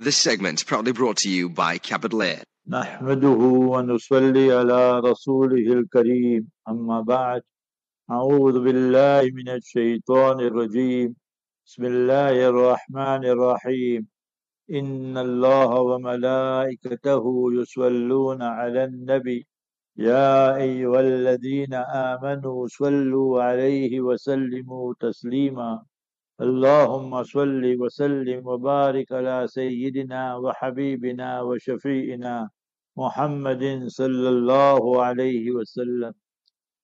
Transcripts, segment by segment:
This segment proudly brought to you by Capital Air. نحمده ونصلي على رسوله الكريم أما بعد أعوذ بالله من الشيطان الرجيم بسم الله الرحمن الرحيم إن الله وملائكته يصلون على النبي يا أيها الذين آمنوا صلوا عليه وسلموا تسليما اللهم صل وسلم وبارك على سيدنا وحبيبنا وشفيئنا محمد صلى الله عليه وسلم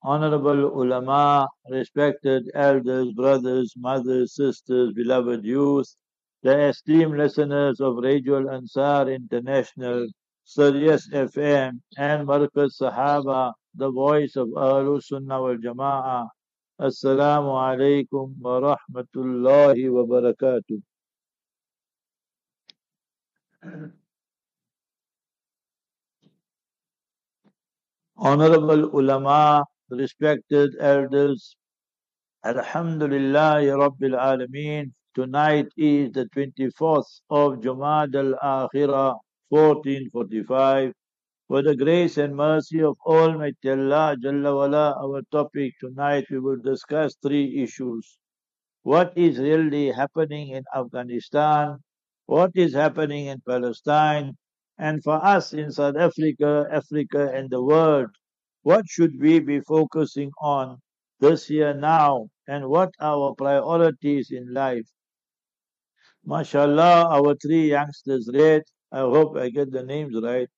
Honorable ulama, respected elders, brothers, mothers, sisters, beloved youth, the esteemed listeners of Radio Ansar International, Sirius FM, and Markaz Sahaba, the voice of Ahlul Sunnah wal Jama'ah. Alaikum wa rahmatullahi wa barakatuh. Honorable ulama, respected elders, Alhamdulillah Rabbil Alameen. Tonight is the 24th of Jumad al-Akhirah, 1445. For the grace and mercy of Almighty Allah Jalla wala, our topic tonight we will discuss three issues. What is really happening in Afghanistan? What is happening in Palestine? And for us in South Africa, Africa and the world, what should we be focusing on this year now? And what are our priorities in life? MashaAllah, our three youngsters read. I hope I get the names right.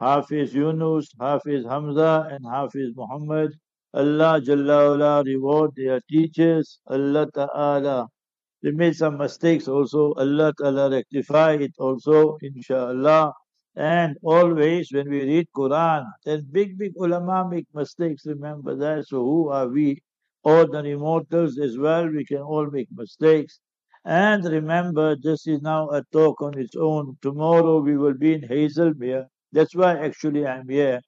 Hafiz Yunus, Hafiz Hamza, and Hafiz Muhammad. Allah Jalla reward their teachers. Allah Ta'ala. They made some mistakes also. Allah Ta'ala rectify it also, inshallah. And always when we read Quran, then big, big ulama make mistakes. Remember that. So who are we? Ordinary mortals as well. We can all make mistakes. And remember, this is now a talk on its own. Tomorrow we will be in Hazelmere. That's why actually I'm here.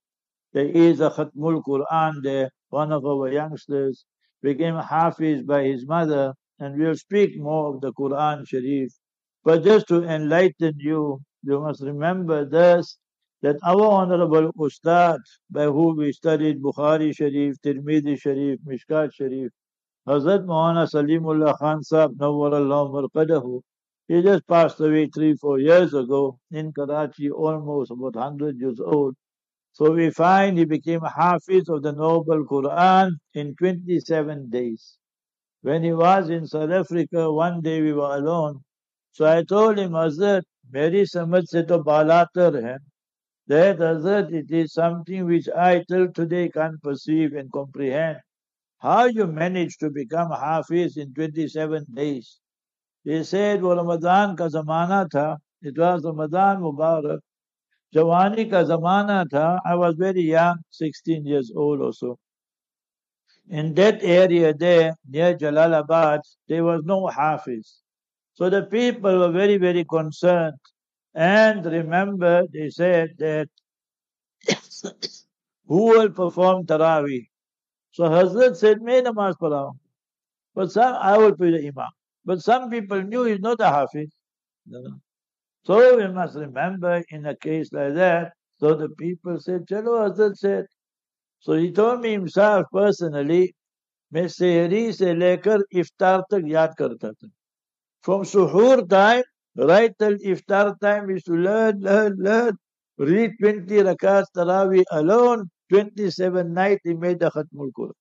There is a Khatmul Quran there. One of our youngsters became Hafiz by his mother, and we'll speak more of the Quran Sharif. But just to enlighten you, you must remember this that our Honorable Ustad, by whom we studied Bukhari Sharif, Tirmidhi Sharif, Mishkat Sharif, Hazrat Maulana Salimullah Khan Sahib, Nawwarallah Marqadahu, he just passed away three, four years ago in Karachi, almost about 100 years old. So we find he became Hafiz of the Noble Quran in 27 days. When he was in South Africa, one day we were alone. So I told him, Hazrat, Mary Samad se to balatar hai. That Hazrat, it is something which I till today can't perceive and comprehend. How you managed to become Hafiz in 27 days? He said, वो रमजान का जमाना था. It was Ramadan Mubarak. Jawani ka zamana tha. I was very young, 16 years old or so. In that area there, near Jalalabad, there was no Hafiz. So the people were very, very concerned. And remember, they said that who will perform Taraweeh? So Hazrat said, May namaz padao. But some, I will be the Imam. But some people knew he's not a Hafiz. So we must remember in a case like that, so the people said, Chalo Hazrat said. So he told me himself personally, मैं सेहरी से लेकर इफ्तार तक याद करता था from suhoor time right till iftar time we used to learn learn learn read 20 rakats tarawih alone 27 night he made the khatmul quran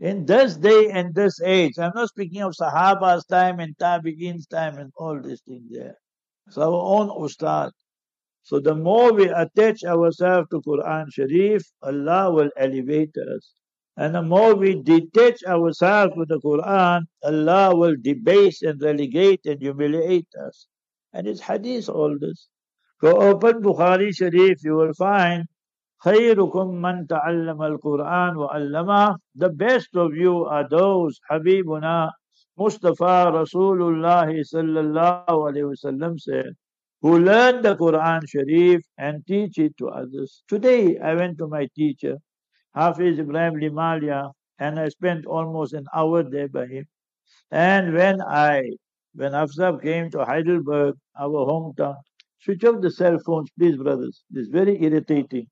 in this day and this age i'm not speaking of sahaba's time and tabi'in's time and all these things there it's our own ustad so the more we attach ourselves to quran sharif allah will elevate us and the more we detach ourselves from the Quran, Allah will debase and relegate and humiliate us. And it's hadith all this. Go open Bukhari Sharif, you will find خيركم من تعلم القرآن وعلمه The best of you are those Habibuna Mustafa Rasulullah sallallahu alayhi wasallam said who learn the Quran Sharif and teach it to others. Today I went to my teacher Hafiz Ibrahim Limalia, and I spent almost an hour there by him. And when I when Afzab came to Heidelberg, our hometown, switch off the cell phones, please, brothers. It's very irritating.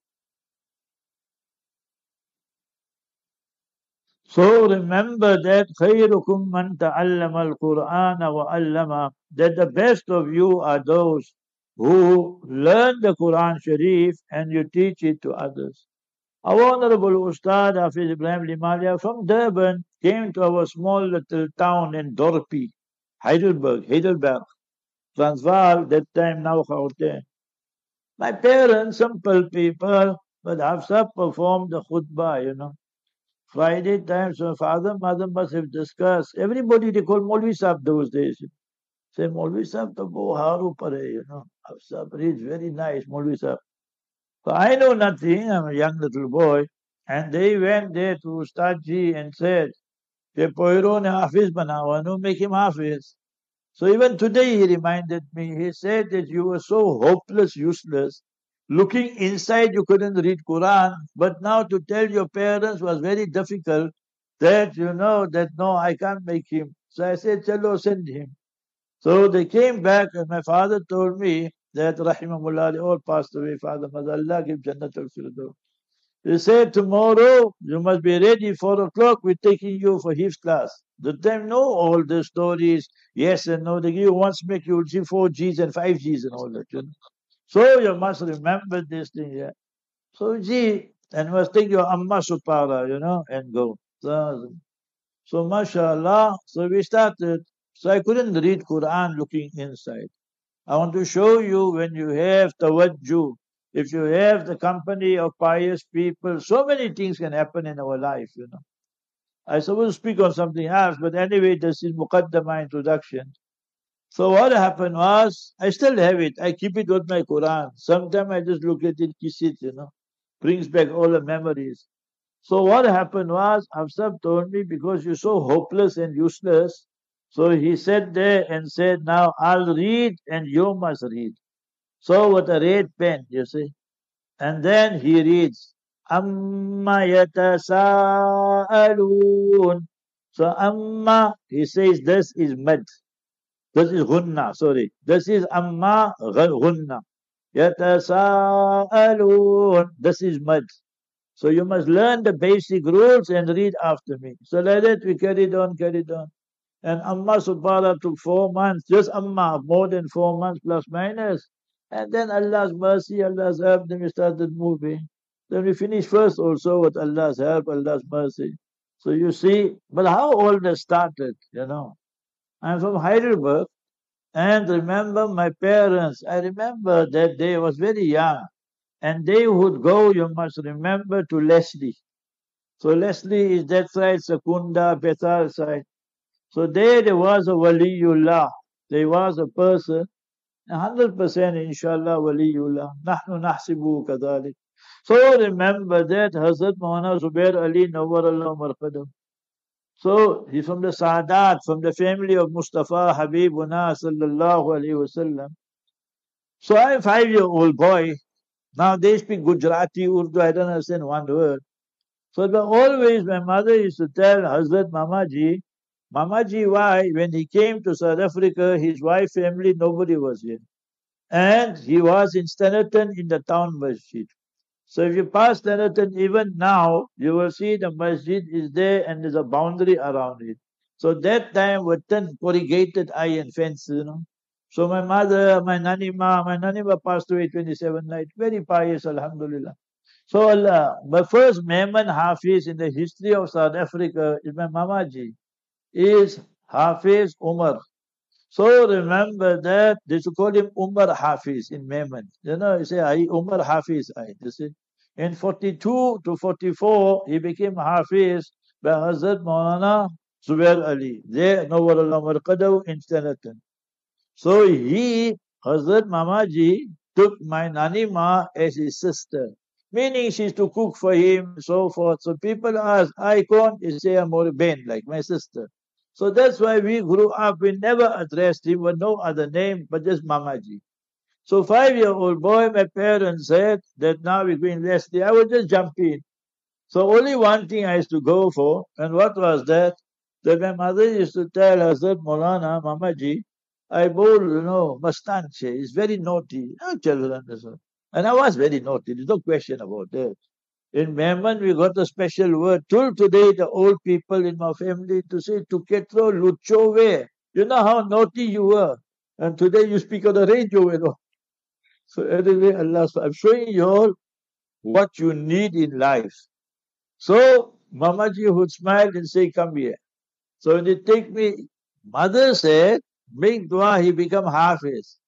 So remember that خيركم من تعلم القرآن وعلم that the best of you are those who learn the Quran Sharif and you teach it to others. Our Honorable Ustad Hafiz Ibrahim Limalia from Durban came to our small little town in Dorpi, Heidelberg, Heidelberg, Transvaal, that time now Gauteng. My parents, simple people, but Hafsa performed the khutbah, you know. Friday times, so father, mother must have discussed. Everybody they call Molvi Sahib those days. Say Molvi Sahib to haru pare, you know. Hafsa, he's very nice, Molvi Sahib. So I know nothing, I'm a young little boy. And they went there to Ustadji and said, ne Hafiz banawa, no make him Hafiz. So even today he reminded me, he said that you were so hopeless, useless. Looking inside you couldn't read Quran, but now to tell your parents was very difficult that you know that no, I can't make him. So I said, Chalo, send him. So they came back and my father told me that Rahimahullah they all passed away, Father Allah give Jannat al He said, tomorrow you must be ready, four o'clock, we're taking you for his class. The them know all the stories, yes and no. They give you one make you see four G's and five G's and all that. You know? So you must remember this thing here. So G and must take your Amma Supara, you know, and go. So, so mashallah, so we started. So I couldn't read Quran looking inside. I want to show you when you have tawajjuh, if you have the company of pious people, so many things can happen in our life, you know. I suppose speak on something else, but anyway, this is Muqaddama introduction. So what happened was, I still have it. I keep it with my Quran. Sometimes I just look at it, kiss it, you know. Brings back all the memories. So what happened was, Afsab told me, because you're so hopeless and useless, so he sat there and said, now I'll read and you must read. So with a red pen, you see. And then he reads, Amma yatasa'alun. So Amma, he says this is mad. This is gunna, sorry. This is amma gunna. Yatasa'alun. This is mad. So you must learn the basic rules and read after me. So like that we carried on, carried on. And Amma Subhara took four months, just Amma, more than four months plus minus. And then Allah's mercy, Allah's help, then we started moving. Then we finished first also with Allah's help, Allah's mercy. So you see, but how all this started, you know. I'm from Heidelberg. And remember my parents. I remember that they was very young. And they would go, you must remember, to Leslie. So Leslie is that side, Secunda, Bethal side. So there there was a Waliullah. There was a person, 100% inshallah Waliullah. Nahnu nahsibu kadalik. So remember that Hazrat Muhammad Zubair Ali Nawar Allah so he's from the Saadat, from the family of Mustafa Habibuna sallallahu alayhi wasallam. So I'm a five-year-old boy. Now they speak Gujarati, Urdu, I don't understand one word. So always my mother used to tell Hazrat Mamaji, Mamaji, why? When he came to South Africa, his wife, family, nobody was here. And he was in Standerton in the town masjid. So if you pass Standerton even now, you will see the masjid is there and there's a boundary around it. So that time with ten corrugated iron fence, you know. So my mother, my nanima, my nanima passed away 27 night, very pious, alhamdulillah. So Allah, my first Memon Hafiz in the history of South Africa is my Mamaji, is Hafiz Umar. So remember that they should call him Umar Hafiz in Memon. You know, you say, I Umar Hafiz, I. You see? In 42 to 44, he became Hafiz by Hazrat Maulana Zubair Ali. There, Nawwarallah Marqadaw in Standerton. So he, Hazrat Mamaji, took my Nanima as his sister. Meaning she's to cook for him, so forth. So people ask, I can't, you say I'm more Ben, like my sister. So that's why we grew up, we never addressed him with no other name but just Mamaji. So five-year-old boy, my parents said that now we're going Leslie. I would just jump in. So only one thing I used to go for, and what was that? That my mother used to tell us that Molana, Mamaji, I bowl, you know, Mastanche. He's very naughty. No children. And I was very naughty. There's no question about that. In Memon, we got a special word. Till today, the old people in my family to say, Tuketro Luchove. You know how naughty you were. And today you speak on the radio, you know. So anyway, Allah, I'm showing you all what you need in life. So Mamaji would smile and say, come here. So when they take me, mother said, make dua, he become Hafiz.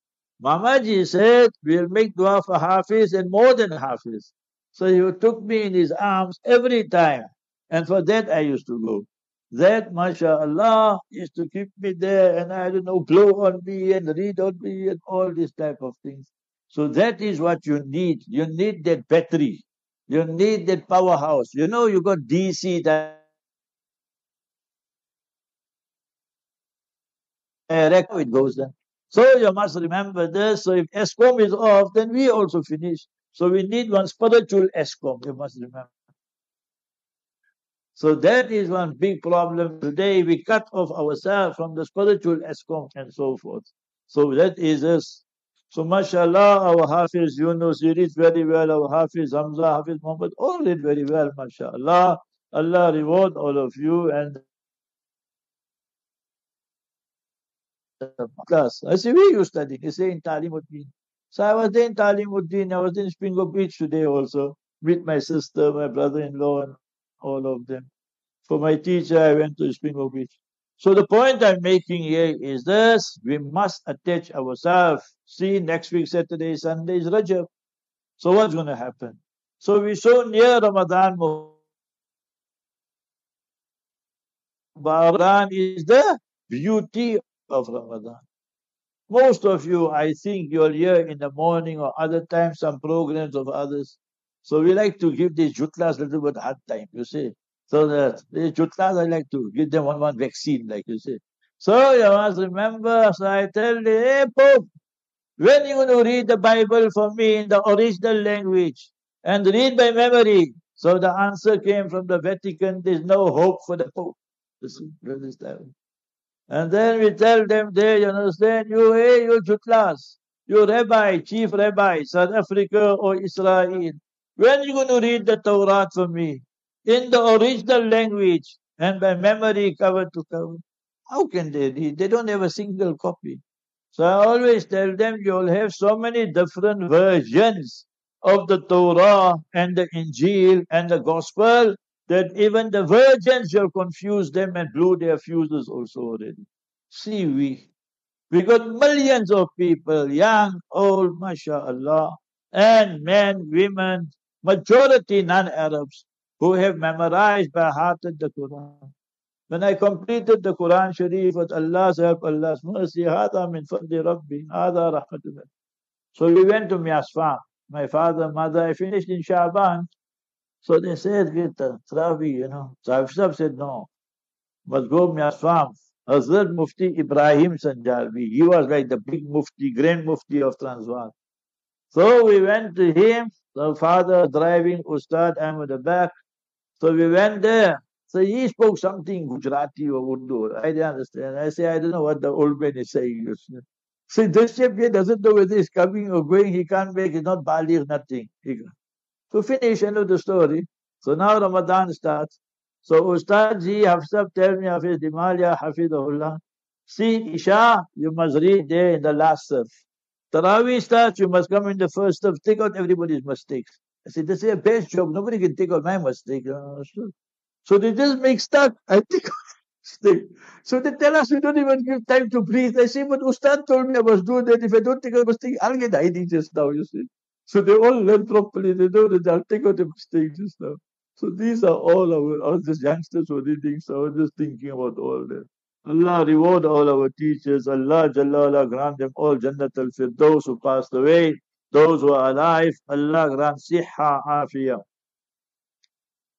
Mamaji said, we'll make dua for Hafiz and more than Hafiz. So he took me in his arms every time. And for that I used to go. That, mashallah, used to keep me there and I don't know, blow on me and read on me and all these type of things. So that is what you need. You need that battery. You need that powerhouse. You know, you got DC that it goes there. So you must remember this. So if Eskom is off, then we also finish. So we need one spiritual Eskom, you must remember. So that is one big problem today. We cut off ourselves from the spiritual Eskom and so forth. So that is us. So mashallah, our Hafiz Yunus, he read very well. Our Hafiz Hamza, Hafiz Muhammad, all read very well, mashallah. Allah reward all of you and class. I say, where you studying? He say in Talimuddin. So I was there in Talimuddin. I was in Isipingo Beach today also. With my sister, my brother-in-law, and all of them. For my teacher, I went to Isipingo Beach. So the point I'm making here is this, we must attach ourselves. See, next week, Saturday, Sunday is Rajab. So what's going to happen? So we're so near Ramadan. Ramadan is the beauty of Ramadan. Most of you, I think you'll hear in the morning or other times some programs of others. So we like to give these jutlas a little bit hard time, you see. So that the jutlas, I like to give them one one vaccine, like you see. So you must remember, so I tell the hey Pope, when you going to read the Bible for me in the original language and read by memory? So the answer came from the Vatican, there's no hope for the Pope. And then we tell them there, you understand, you, hey, you Jutlas, you rabbi, chief rabbi, South Africa or Israel, when you going to read the Torah for me? in the original language and by memory cover to cover. How can they read? They don't have a single copy. So I always tell them you'll have so many different versions of the Torah and the Injil and the Gospel that even the virgins will confuse them and blow their fuses also already. See we. We got millions of people, young, old, mashallah, and men, women, majority non-Arabs, who have memorized by heart the Quran. When I completed the Quran Sharif with Allah's help, Allah's mercy, Hada min fadli Rabbi, Hada rahmatullah. So we went to Miasfam. My father, mother, I finished in Shaban. So they said, get the Travi, you know. So I've said, no. Must go Miasfam. Hazrat Mufti Ibrahim Sanjalvi. He was like the big Mufti, grand Mufti of Transvaal. So we went to him. The father driving Ustad, I'm the back. So we went there. So he spoke something Gujarati or Urdu. I didn't understand. I say, I don't know what the old man is saying. See, this chap here doesn't know whether he's coming or going. He can't make. He's not Bali or nothing. So finish, end of the story. So now Ramadan starts. So Ustad ji, Hafsab, tell me, Hafiz Limalia, Hafidullah. See, Isha, you must read there in the last surf. Taraweeh starts, you must come in the first surf. Take out everybody's mistakes. I said, this is a best job. Nobody can take out my mistake. Oh, so they just make stuck. I take. So they tell us we don't even give time to breathe. I say, but Ustad told me I must do that. If I don't take out mistake, I'll get ID just now, you see. So they all learn properly. They know that I'll take out the mistakes just now. So these are all our, all these youngsters were reading. So I was just thinking about all that. Allah reward all our teachers. Allah Jalla Allah grant them all Jannat al-Firdaus who passed away. Those who are alive, Allah grant siha afiyah.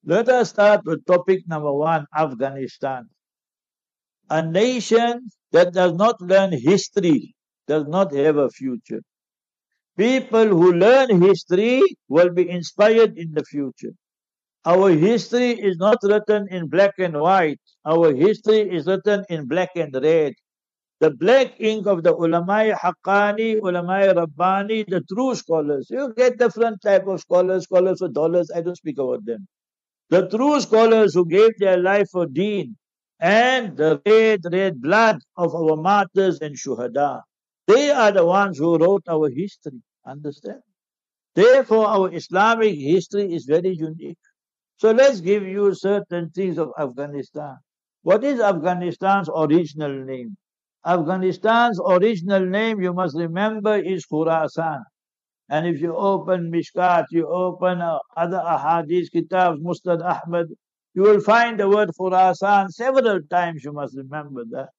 Let us start with topic number one, Afghanistan. A nation that does not learn history does not have a future. People who learn history will be inspired in the future. Our history is not written in black and white. Our history is written in black and red. the black ink of the ulama haqqani, ulama rabbani, the true scholars. You get different type of scholars, scholars for dollars. I don't speak about them. The true scholars who gave their life for deen and the red, red blood of our martyrs and shuhada. They are the ones who wrote our history. Understand? Therefore, our Islamic history is very unique. So let's give you certain things of Afghanistan. What is Afghanistan's original name? Afghanistan's original name, you must remember, is Khurasan. And if you open Mishkat, you open uh, other ahadith kitabs, Musnad Ahmad, you will find the word Khurasan several times, you must remember that.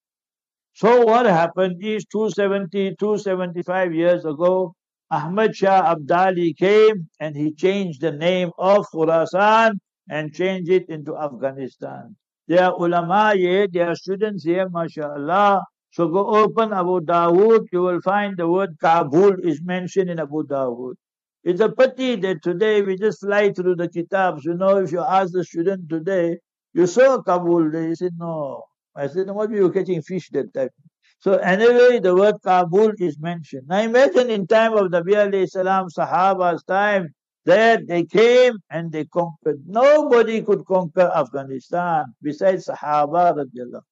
So what happened is 270, 275 years ago, Ahmad Shah Abdali came and he changed the name of Khurasan and changed it into Afghanistan. There are ulama here, there are students here, mashallah. So go open Abu Dawood, you will find the word Kabul is mentioned in Abu Dawood. It's a pity that today we just fly through the kitabs. You know, if you ask the student today, you saw Kabul, they said no. I said, what were you catching fish that time? So anyway, the word Kabul is mentioned. Now imagine in time of Nabi salam Sahaba's time, that they came and they conquered. Nobody could conquer Afghanistan besides Sahaba radiallahu.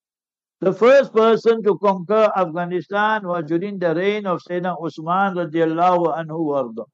The first person to conquer Afghanistan was during the reign of Sayyidina Usman radiallahu anhu warda.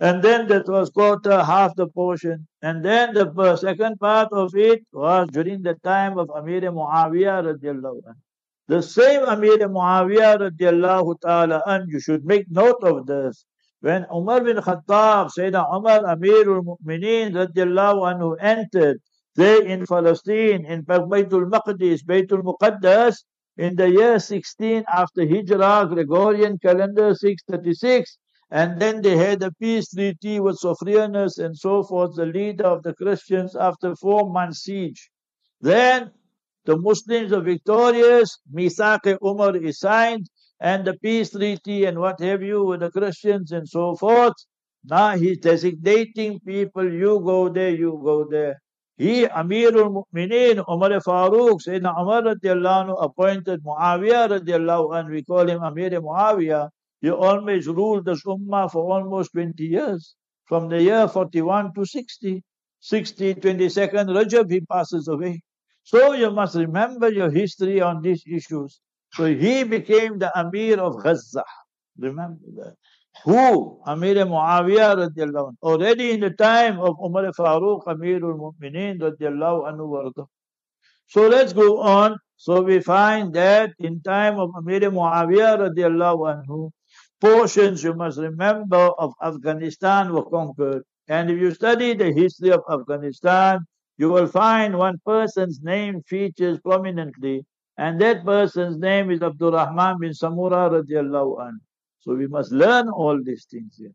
And then that was quarter, half the portion. And then the second part of it was during the time of Amir Muawiyah radiallahu anhu. The same Amir Muawiyah radiallahu ta'ala and you should make note of this. When Umar bin Khattab, Sayyidina Umar Amirul Mu'mineen radiallahu anhu entered there in Palestine, in Baytul Maqdis, Baytul Muqaddas, in the year 16 after Hijrah, Gregorian calendar 636, and then they had a peace treaty with Sophronius and so forth, the leader of the Christians after four months siege. Then the Muslims are victorious, Misake Umar is signed, and the peace treaty and what have you with the Christians and so forth. Now he's designating people, you go there, you go there. He, Amirul Mu'mineen, Umar Farooq, Sayyidina Umar radiallahu appointed Muawiyah radiallahu anhu, we call him Amir Muawiyah. He always ruled the Ummah for almost 20 years, from the year 41 to 60. 60, 22nd Rajab, he passes away. So you must remember your history on these issues. So he became the Amir of Gaza. Remember that. Who? Amir Muawiyah anhu. Already in the time of Umar Farooq, Amir Amirul Mu'mineen radiallahu anhu. So let's go on. So we find that in time of Amir Muawiyah radiallahu anhu, portions you must remember of Afghanistan were conquered. And if you study the history of Afghanistan, you will find one person's name features prominently, and that person's name is Abdul Rahman bin Samura radiallahu anhu. So we must learn all these things here.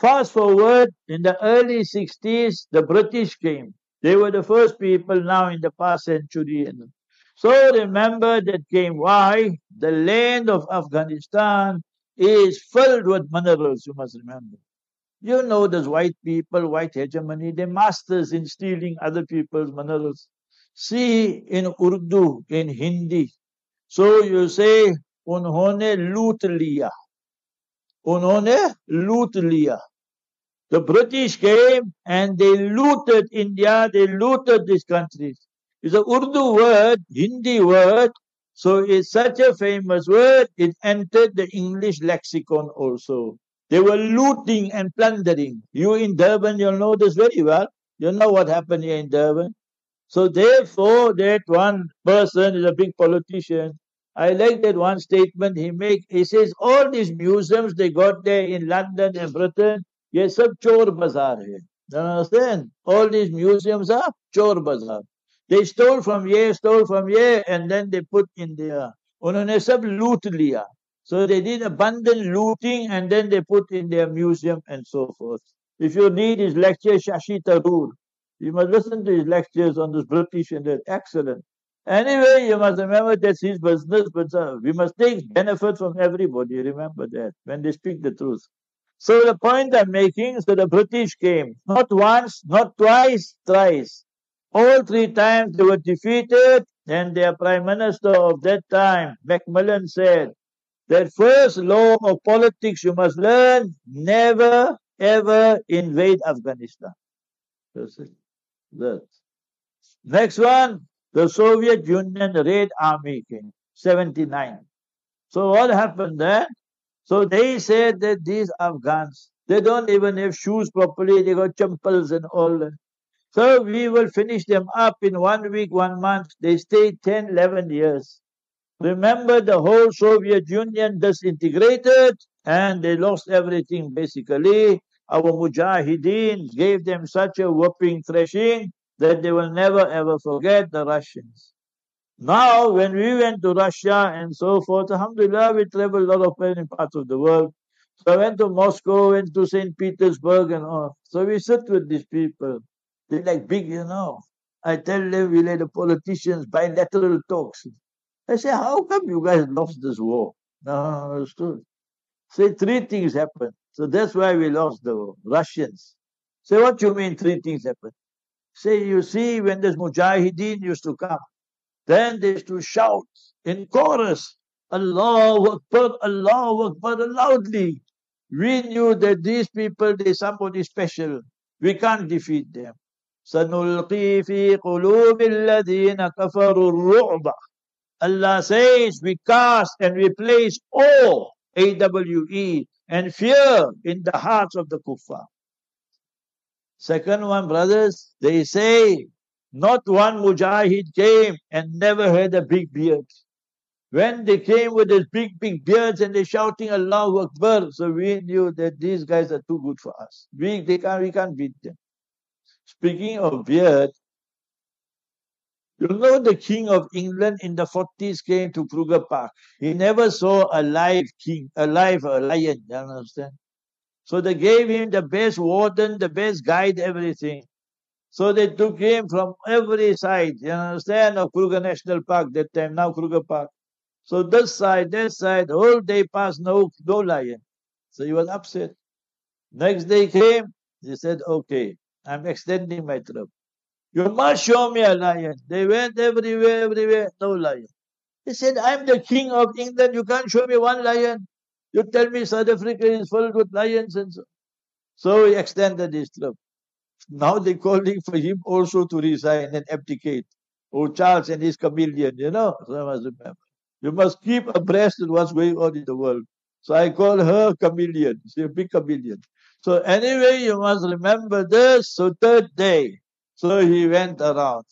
Fast forward, in the early 60s, the British came. They were the first people now in the past century. So remember that came. Why? The land of Afghanistan is filled with minerals, you must remember. You know those white people, white hegemony, they're masters in stealing other people's minerals. See in Urdu, in Hindi. So you say, unhone loot liya. Unhone loot liya. The British came and they looted India, they looted these countries. It's a Urdu word, Hindi word, so it's such a famous word, it entered the English lexicon also. They were looting and plundering. You in Durban, you'll know this very well. You know what happened here in Durban. So therefore, that one person is a big politician. I like that one statement he make. He says all these museums they got there in London and Britain, yes, sab chor bazaar hai. You understand? All these museums are chor bazaar. They stole from here, stole from here, and then they put in there. उन्होंने सब लूट लिया so they did abundant looting and then they put in their museum and so forth. If you read his lecture, Shashi Tharoor, you must listen to his lectures on this British and they're excellent. Anyway, you must remember that's his business, but uh, we must take benefit from everybody. Remember that when they speak the truth. So the point I'm making, so the British came, not once, not twice, thrice. All three times they were defeated and their prime minister of that time, Macmillan, said that first law of politics you must learn never ever invade Afghanistan. That's it. That. Next one, the Soviet Union Red Army came, 79. So what happened there? So they said that these Afghans, they don't even have shoes properly, they got champals and all that. So we will finish them up in one week, one month. They stayed 10, 11 years. Remember, the whole Soviet Union disintegrated and they lost everything basically. Our mujahideen gave them such a whooping thrashing that they will never ever forget the Russians. Now, when we went to Russia and so forth, alhamdulillah, we traveled a lot of many parts of the world. So I went to Moscow, went to St. Petersburg and all. So we sit with these people. They're like big, you know. I tell them we let the politicians bilateral talks. I say, how come you guys lost this war? No, understood. Say three things happened. So that's why we lost the war. Russians. Say, what you mean three things happened? Say, you see, when this mujahideen used to come, then they used to shout in chorus, Allah Akbar, Allah Akbar, loudly. We knew that these people, they somebody special. We can't defeat them. سنلقي في قلوب الذين كفروا الرعب Allah says we cast and we place awe A-W-E and fear in the hearts of the kuffar. Second one, brothers, they say not one mujahid came and never had a big beard. When they came with these big, big beards and they shouting Allahu Akbar, so we knew that these guys are too good for us. We, they can't, we can't beat them. Speaking of beard, you know the King of England in the 40s came to Kruger Park. He never saw a live king, a live a lion, you understand? So they gave him the best warden, the best guide, everything. So they took him from every side, you understand, of Kruger National Park that time, now Kruger Park. So this side, that side, whole day passed, no, no lion. So he was upset. Next day came, he said, okay, I'm extending my trip. You must show me a lion. They went everywhere, everywhere, no lion. He said, I'm the king of England. You can't show me one lion. You tell me South Africa is full with lions and so. So he extended his trip. Now they're calling for him also to resign and abdicate. Oh, Charles and his chameleon, you know. So I must remember. You must keep abreast of what's going on in the world. So I call her chameleon. She's a big chameleon. So anyway, you must remember this. So third day, so he went around.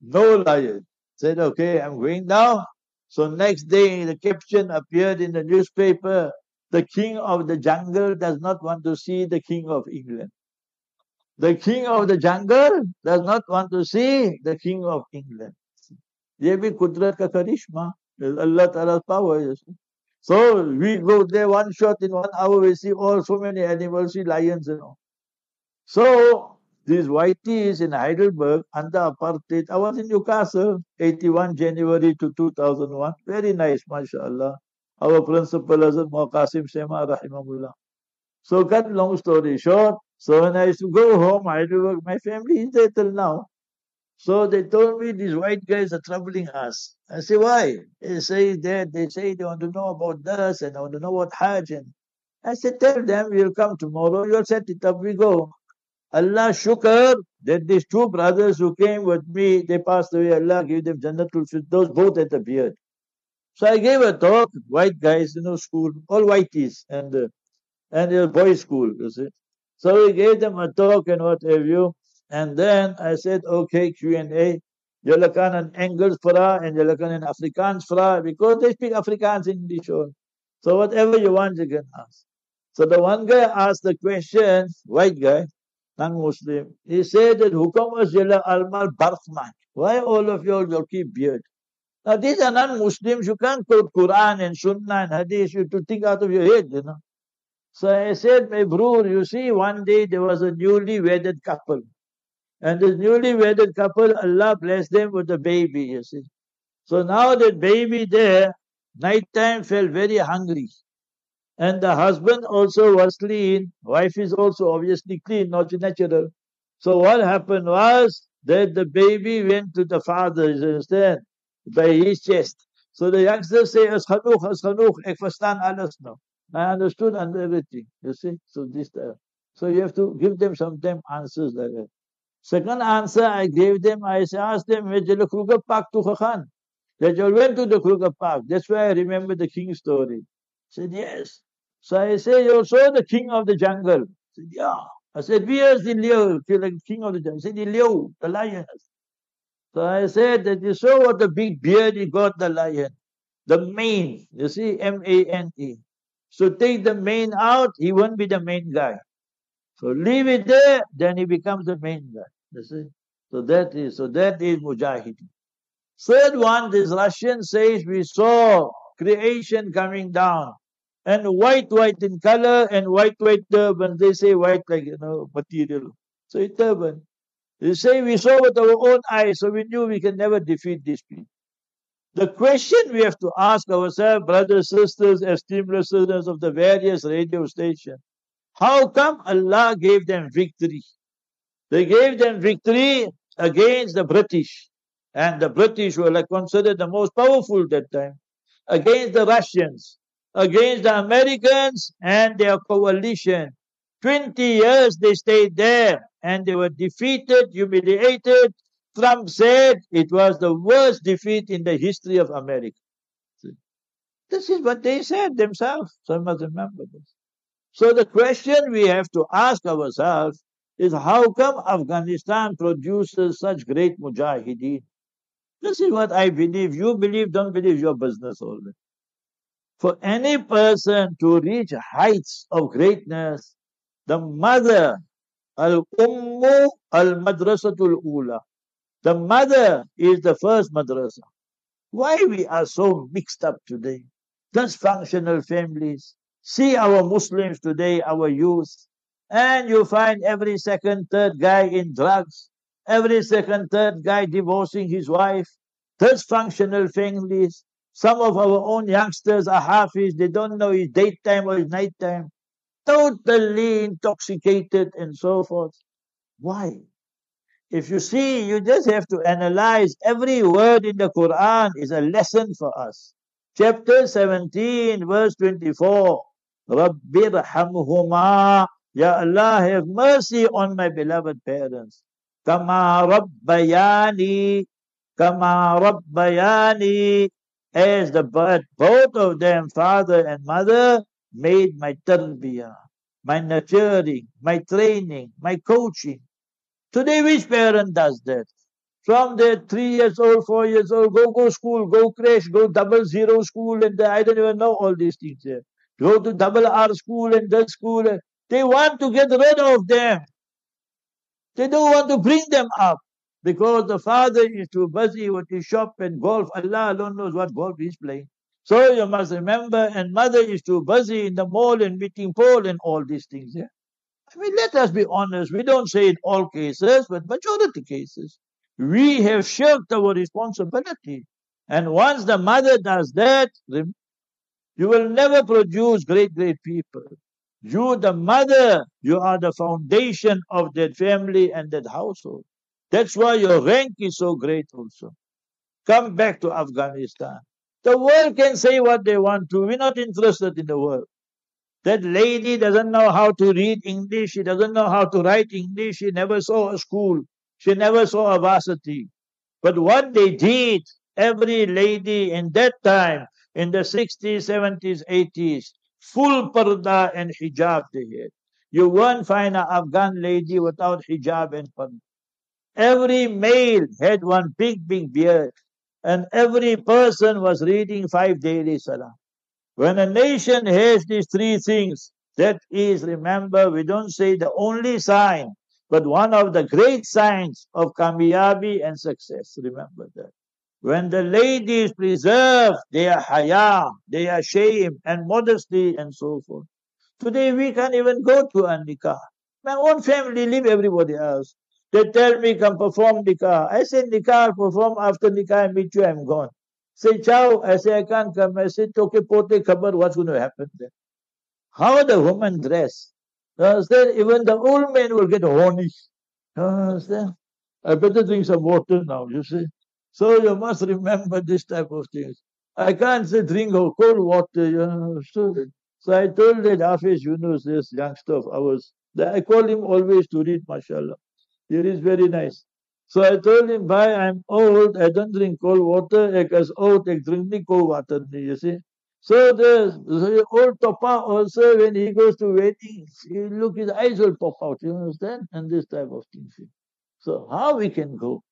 No lion. Said, okay, I'm going now. So next day, the caption appeared in the newspaper. The king of the jungle does not want to see the king of England. The king of the jungle does not want to see the king of England. ये भी कुदरत का करिश्मा Allah Ta'ala's power. So we go there one shot in one hour, we see all so many animals, see lions and all. So these whiteys in Heidelberg under apartheid. I was in Newcastle, 81 January to 2001. Very nice, mashallah. Our principal is Qasim Sema, rahimahullah. So cut long story short, so when I used to go home, Heidelberg, my family is there till now. So they told me these white guys are troubling us. I say, why? They say that they say they want to know about this and they want to know what Hajj. I said, tell them we'll come tomorrow. You'll set it up. We go. Allah shukr that these two brothers who came with me, they passed away. Allah gave them Jannatul Those both the beard. So I gave a talk, white guys, you know, school, all whiteys, and uh, and a boys' school, you see. So we gave them a talk and what have you. And then I said, okay, Q&A. Jullie kan in Engels vragen and jullie kan Afrikaans vragen because they speak Afrikaans in English. So whatever you want, you can ask. So the one guy asked the question, white guy, non-Muslim. He said that Hukam jullie almal birthmark. Why all of you all keep beard? Now these are non-Muslims. You can't quote Quran and Sunnah and Hadith. You to think out of your head, you know. So I said, my brother, you see, one day there was a newly wedded couple. And this newly wedded couple, Allah blessed them with a baby, you see. So now that baby there, night time felt very hungry. And the husband also was clean. Wife is also obviously clean, not natural. So what happened was, that the baby went to the father, you understand, by his chest. So the youngsters say, as Hanuch, as Hanuch, ek verstaan alles now. I understood and everything, you see. So this, uh, so you have to give them sometimes answers like that. Second answer I gave them, I asked them, Kruger Park to Khan? That you went to the Kruger Park. That's why I remember the king story. Said, yes. So I said, you saw the king of the jungle. I said, yeah. I said, where's the Leo, the king of the jungle? Said, the Leo, the lion. So I said that you saw what the big beard he got, the lion. The mane, you see, M-A-N-E. So take the mane out, he won't be the main guy. So leave it there, then he becomes the main guy. You see? So that is so that is Mujahid. Third one, this Russian says we saw creation coming down. And white, white in color and white, white turban. They say white like you know material. So a turban. They say we saw with our own eyes, so we knew we can never defeat these people. The question we have to ask ourselves, brothers, sisters, esteemed listeners of the various radio stations, how come Allah gave them victory? They gave them victory against the British. And the British were like considered the most powerful at that time. Against the Russians, against the Americans and their coalition. 20 years they stayed there and they were defeated, humiliated. Trump said it was the worst defeat in the history of America. This is what they said themselves. So must remember this. So the question we have to ask ourselves is how come Afghanistan produces such great mujahideen? This is what I believe. You believe, don't believe your business only. For any person to reach heights of greatness, the mother, al-ummu al-madrasatul ula. The mother is the first madrasa. Why we are so mixed up today? Dysfunctional families. See our Muslims today, our youth. And you find every second, third guy in drugs. Every second, third guy divorcing his wife. Dysfunctional families. Some of our own youngsters are Hafiz. They don't know it's daytime or it's nighttime. Totally intoxicated and so forth. Why? If you see, you just have to analyze every word in the Quran is a lesson for us. Chapter 17, verse 24. Rabbir hamhuma Ya Allah, have mercy on my beloved parents. Kama Rabbayani, Kama Rabbayani, as the both of them, father and mother, made my tarbiyah, my nurturing, my training, my coaching. Today, which parent does that? From their three years old, four years old, go go school, go crash, go double zero school, and I don't even know all these things. Go to double R school and that school. They want to get rid of them. They don't want to bring them up because the father is too busy with his shop and golf. Allah alone knows what golf he's playing. So you must remember, and mother is too busy in the mall and meeting Paul and all these things. Yeah? I mean, let us be honest. We don't say in all cases, but majority cases. We have shirked our responsibility. And once the mother does that, you will never produce great, great people. You, the mother, you are the foundation of that family and that household. That's why your rank is so great also. Come back to Afghanistan. The world can say what they want to. We're not interested in the world. That lady doesn't know how to read English. She doesn't know how to write English. She never saw a school. She never saw a varsity. But what they did, every lady in that time, in the 60s, 70s, 80s, full parda and hijab they had. You won't find an Afghan lady without hijab and parda. Every male had one big, big beard, and every person was reading five daily salah. When a nation has these three things, that is, remember, we don't say the only sign, but one of the great signs of kamiyabi and success. Remember that. When the ladies preserve their haya, their shame and modesty and so forth. Today we can't even go to a nikah. My own family leave everybody else. They tell me come perform nikah. I say nikah, I'll perform after nikah, I meet you, I'm gone. Say ciao, I say I can't come. I say okay, pote khabar, what's going to happen then? How the woman dress? Understand? Even the old man will get horny. Understand? I better drink some water now, you see. So you must remember this type of things. I can't say drink cold water, you know. So, I told that Hafiz Yunus, this youngster of ours, that I call him always to read, mashallah. He is very nice. So I told him, bhai, I'm old, I don't drink cold water, because old, I drink cold water, you see. So the, the old Topa also, when he goes to weddings, he look, his eyes will pop out, you understand? And this type of things. So how we can go?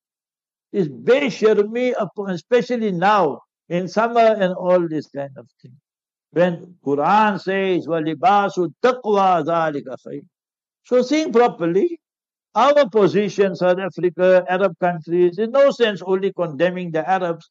Is Besharmi, especially now, in summer and all this kind of thing. When Quran says, وَلِبَاسُ التَّقْوَى ذَلِكَ خَيْرٌ So seeing properly, our position, South Africa, Arab countries, in no sense only condemning the Arabs,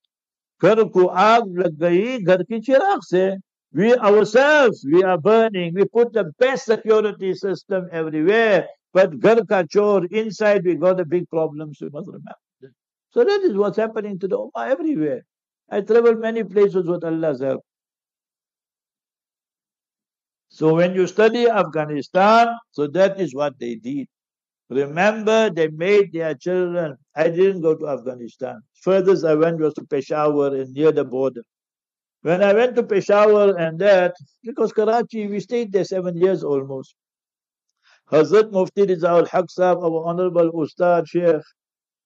घर को आग लग गई घर की चिराग से we ourselves we are burning we put the best security system everywhere but घर का chor inside we got a big problems we must remember so that is what's happening to the ummah everywhere I travel many places with Allah's help so when you study Afghanistan so that is what they did Remember, they made their children. I didn't go to Afghanistan. Furthest I went was to Peshawar and near the border. When I went to Peshawar and that, because Karachi, we stayed there seven years almost. Hazrat Mufti Rizaul Haq Sahib, our Honorable Ustad Sheikh,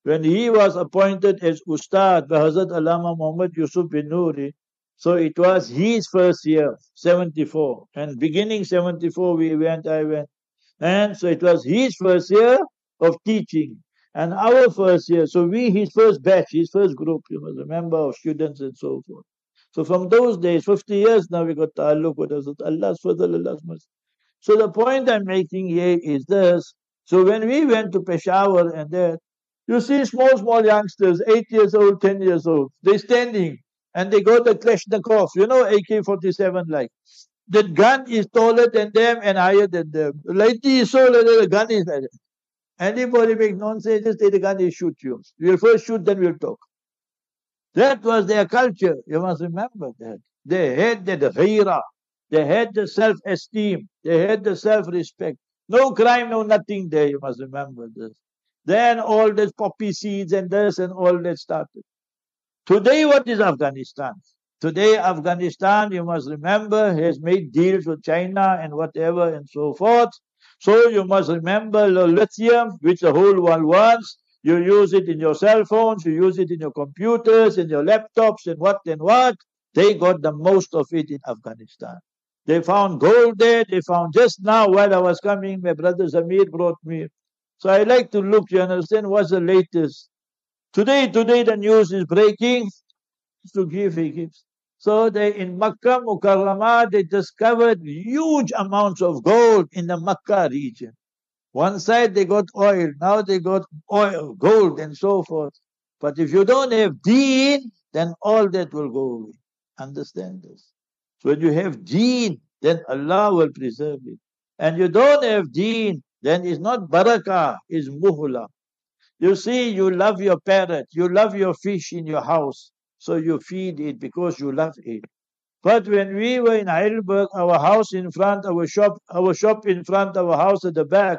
when he was appointed as Ustad by Hazrat Allama Muhammad Yusuf Banuri, so it was his first year, 74. And beginning 74, we went, I went. And so it was his first year of teaching and our first year. So we, his first batch, his first group, you must remember, of students and so forth. So from those days, 50 years now, we got ta'alluq with Allah's fadl, Allah's mercy. So the point I'm making here is this. So when we went to Peshawar and there, you see small, small youngsters, 8 years old, 10 years old, they're standing and they got the Kalashnikov, you know, AK-47 like. That gun is taller than them and higher than them. Lighty is so little, the gun is that. Anybody make nonsense, just take the gun and shoot you. We'll first shoot, then we'll talk. That was their culture. You must remember that. They had the ghira. They had the self-esteem. They had the self-respect. No crime, no nothing there. You must remember this. Then all this poppy seeds and this and all that started. Today, what is Afghanistan? Today, Afghanistan, you must remember, has made deals with China and whatever and so forth. So you must remember the lithium, which the whole world wants. You use it in your cell phones, you use it in your computers, in your laptops, and what and what. They got the most of it in Afghanistan. They found gold there. They found just now while I was coming, my brother Zamir brought me. So I like to look, you understand, what's the latest. Today, today the news is breaking. To give, he. So they in Makkah Mukarramah, they discovered huge amounts of gold in the Makkah region. One side they got oil, now they got oil, gold and so forth. But if you don't have deen, then all that will go away. Understand this. So when you have deen, then Allah will preserve it. And you don't have deen, then it's not barakah, it's muhla. You see, you love your parrot, you love your fish in your house. So you feed it because you love it. But when we were in Heidelberg, our house in front, our shop, our shop in front, our house at the back.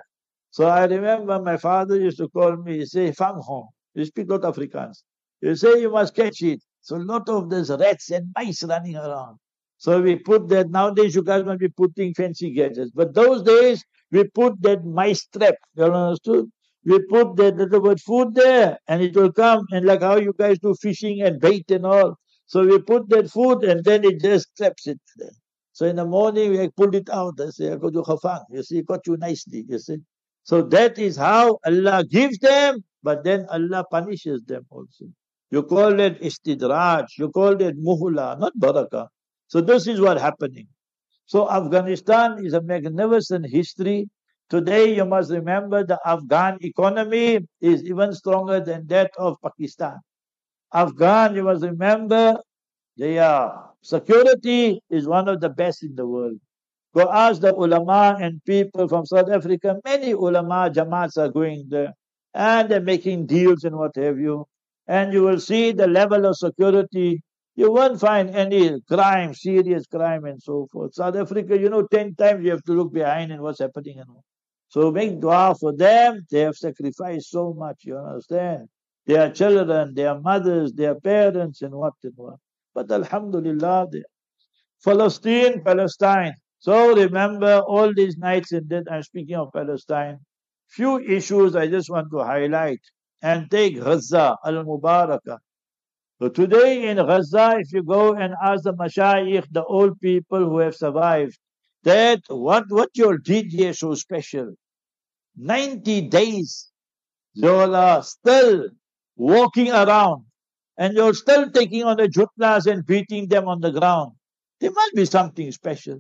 So I remember my father used to call me, he say, Fang Hong. You speak not Afrikaans. You say you must catch it. So a lot of these rats and mice running around. So we put that, nowadays you guys might be putting fancy gadgets. But those days, we put that mice trap. You understood? We put that little bit food there and it will come and like how you guys do fishing and bait and all. So we put that food and then it just traps it there. So in the morning we pulled it out. I say, I go to khafang. You see, got you nicely. You see. So that is how Allah gives them, but then Allah punishes them also. You call it istidraj, you call it muhla, not barakah. So this is what happening. So Afghanistan is a magnificent history Today, you must remember the Afghan economy is even stronger than that of Pakistan. Afghan, you must remember, their security is one of the best in the world. Go ask the ulama and people from South Africa. Many ulama jamaats are going there and they're making deals and what have you. And you will see the level of security. You won't find any crime, serious crime, and so forth. South Africa, you know, 10 times you have to look behind and what's happening and all. So make dua for them. They have sacrificed so much, you understand? Their children, their mothers, their parents, and what and what. But Alhamdulillah, they, Palestine, Palestine. So remember all these nights in that I'm speaking of Palestine. Few issues I just want to highlight and take Gaza al-Mubarakah. So today in Gaza, if you go and ask the mashayikh, the old people who have survived, that what, what you did here so special. 90 days, you are still walking around and you're still taking on the jutlas and beating them on the ground. There must be something special.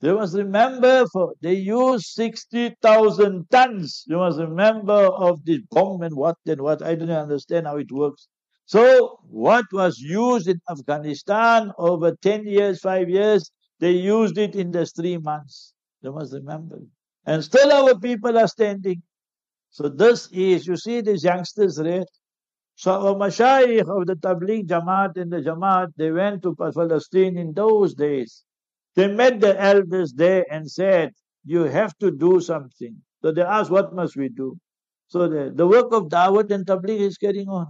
You must remember, for they used 60,000 tons. You must remember of this bomb and what and what. I don't understand how it works. So, what was used in Afghanistan over 10 years, 5 years, they used it in the three months. You must remember. And still our people are standing. So this is, you see these youngsters, right? So our mashayikh of the Tabligh Jamaat and the Jamaat, they went to Palestine in those days. They met the elders there and said, you have to do something. So they asked, what must we do? So the, the work of Dawat and Tabligh is carrying on.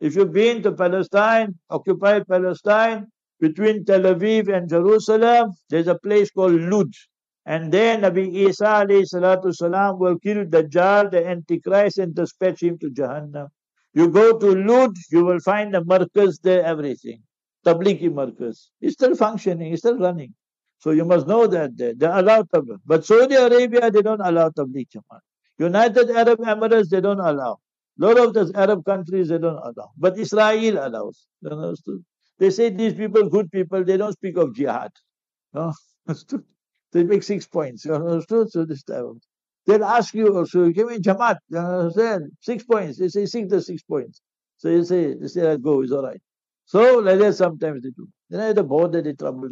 If you've been to Palestine, occupied Palestine, between Tel Aviv and Jerusalem, there's a place called Lud. And then Nabi Isa alayhi salatu salam will kill Dajjal, the Antichrist, and dispatch him to Jahannam. You go to Lud, you will find the markers there, everything. Tablighi markers. It's still functioning, it's still running. So you must know that they, they allow tabligh. But Saudi Arabia, they don't allow tabligh jamaat. United Arab Emirates, they don't allow. A lot of the Arab countries, they don't allow. But Israel allows. They say these people, good people, they don't speak of jihad. No? They make six points. You understood? So this time. They'll ask you also, give me Jamaat. You understand? Six points. They say six the six points. So you say, they say, go, it's all right. So like that sometimes they do. Then I the bother, they trouble.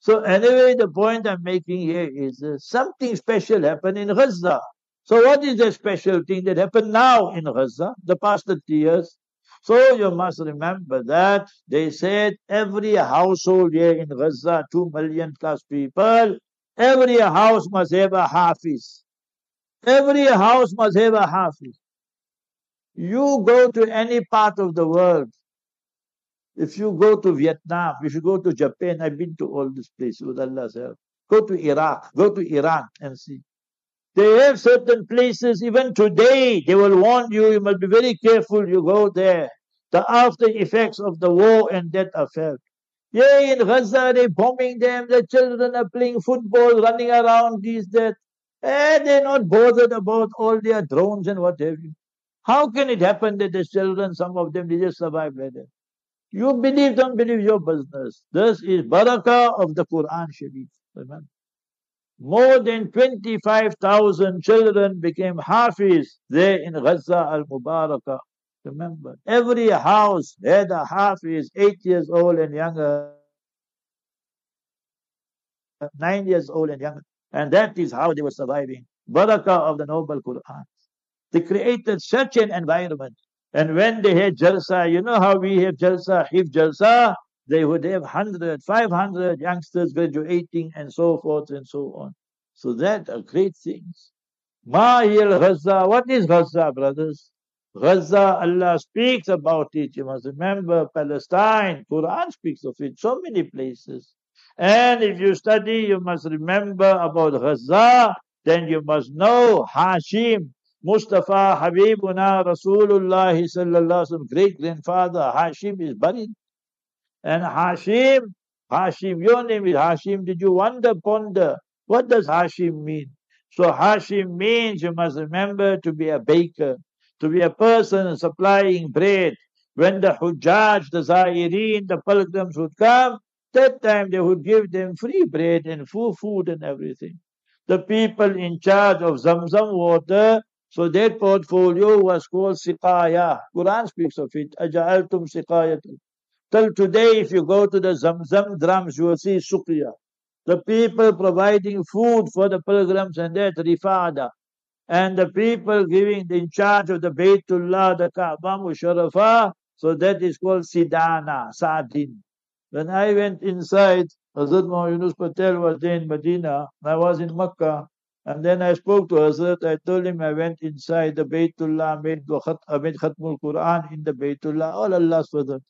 So anyway, the point I'm making here is uh, something special happened in Gaza. So what is the special thing that happened now in Gaza, the past 30 years? So you must remember that they said every household here in Gaza, 2 million plus people, every house must have a hafiz. Every house must have a hafiz. You go to any part of the world, if you go to Vietnam, if you go to Japan, I've been to all these places with Allah's help. Go to Iraq, go to Iran and see. They have certain places, even today, they will warn you, you must be very careful, you go there. The after effects of the war and that affair. Yeah, in Gaza, they're bombing them, the children are playing football, running around, this, that. And they're not bothered about all their drones and what have you. How can it happen that the children, some of them, they just survive like that? You believe, don't believe your business. This is barakah of the Quran Sharif. Remember? More than 25,000 children became hafiz there in Gaza al-Mubarakah. Remember, every house had a hafiz, eight years old and younger, nine years old and younger. And that is how they were surviving. Barakah of the noble Quran. They created such an environment. And when they had Jalsa, you know how we have Jalsa, Hif Jalsa, they would have 100, 500 youngsters graduating and so forth and so on. So that are great things. Mahil Gaza, what is Gaza, brothers? Gaza, Allah speaks about it. You must remember Palestine, Quran speaks of it, so many places. And if you study, you must remember about Gaza, then you must know Hashim, Mustafa Habibuna Rasulullah sallallahu great grandfather Hashim is buried. And Hashim, Hashim, your name is Hashim. Did you wonder, ponder, what does Hashim mean? So Hashim means you must remember to be a baker, to be a person supplying bread. When the Hujjaj, the Zairin, the pilgrims would come, that time they would give them free bread and full food and everything. The people in charge of Zamzam water so that portfolio was called Siqaya. Quran speaks of it. Aja'altum Siqayatum. Till today, if you go to the Zamzam drums, you will see Suqya. The people providing food for the pilgrims and that rifada. And the people giving in charge of the Baytullah, the Kaaba Musharrafah. So that is called Sidana, Sardin. When I went inside, Hazrat Yunus Patel was there in Medina. I was in Makkah. And then I spoke to Hazrat. I told him I went inside the Baytullah, made, made Khatmul Quran in the Baytullah, all Allah's fadl.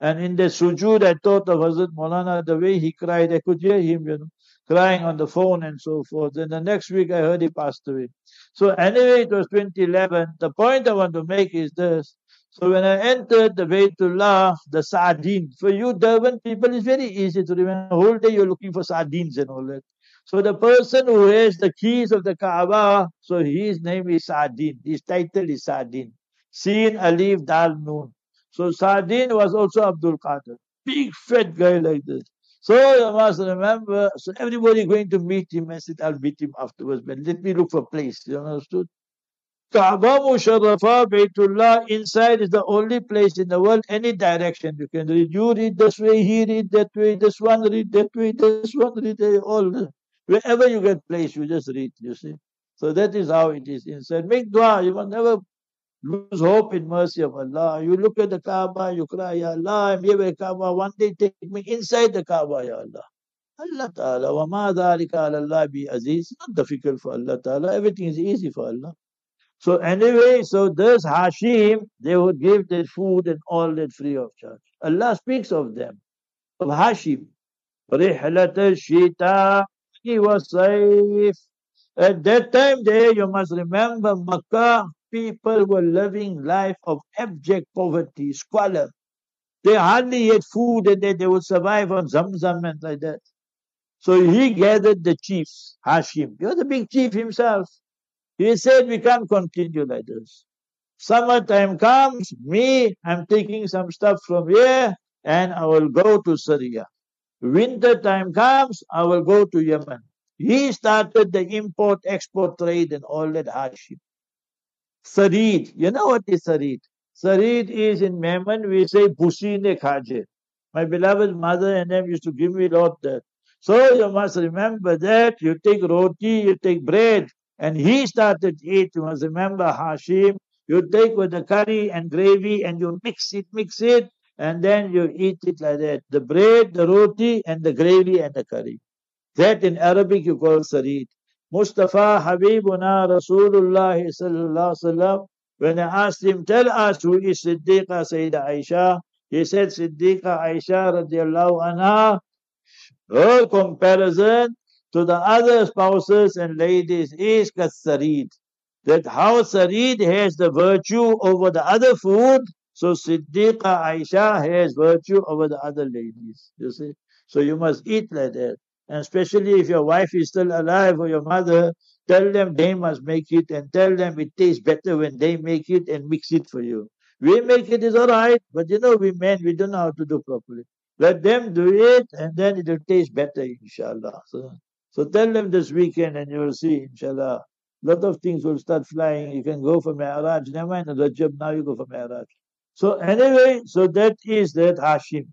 And in the sujood, I thought of Hazrat Maulana, the way he cried, I could hear him, you know, crying on the phone and so forth. And the next week, I heard he passed away. So anyway, it was 2011. The point I want to make is this. So when I entered the Baytullah, the sardine, for you Durban people, it's very easy to remember. The whole day you're looking for sardines and all that. So the person who has the keys of the Kaaba, so his name is Sardin. His title is Sardin. Sin Alif Dal Noon. So Sardin was also Abdul Qadir. Big fat guy like this. So you must remember, so everybody going to meet him and said, I'll meet him afterwards, but let me look for a place. You understood? Kaaba Musharrafa, Baytullah, inside is the only place in the world, any direction you can read. You read this way, he read that way, this one read that way, this one read that way, all. Wherever you get place, you just read, you see. So that is how it is inside. Make dua, you must never lose hope in mercy of Allah. You look at the Kaaba, you cry, Ya Allah, I'm here by Kaaba, one day take me inside the Kaaba, Ya Allah. Allah Ta'ala, wa ma dhalika ala Allah bi aziz. It's not difficult for Allah Ta'ala, everything is easy for Allah. So anyway, so this Hashim, they would give their food and all that free of charge. Allah speaks of them, of Hashim. رحلة الشتاء والصيف. At that time there, you must remember Makkah, people were living life of abject poverty, squalor. They hardly had food and they, they would survive on zamzam and like that. So he gathered the chiefs, Hashim. He was a big chief himself. He said, we can't continue like this. Summertime comes, me, I'm taking some stuff from here and I will go to Syria. Winter time comes, I will go to Yemen. He started the import-export trade and all that hardship. Sarid, you know what is Sarid? Sarid is in Yemen, we say Busine Khaje. My beloved mother and them used to give me a lot that. So you must remember that you take roti, you take bread, and he started eat. You must remember Hashim. You take with the curry and gravy and you mix it, mix it, and then you eat it like that. The bread, the roti, and the gravy and the curry. That in Arabic you call sarid. Mustafa Habibuna Rasulullah sallallahu wasallam. When I asked him, tell us who is Siddiqa Sayyida Aisha, he said Siddiqa Aisha radiallahu anha, her comparison to the other spouses and ladies is kasarid. That how sarid has the virtue over the other food, so Siddiqa Aisha has virtue over the other ladies. You see? So you must eat like that. And especially if your wife is still alive or your mother, tell them they must make it and tell them it tastes better when they make it and mix it for you. We make it is alright, but you know, we men, we don't know how to do properly. Let them do it and then it will taste better, inshallah. So, so tell them this weekend and you will see, inshallah. Lot of things will start flying. You can go for Mi'raj. Never mind the Rajab, now you go for Mi'raj. So anyway, so that is that Hashim.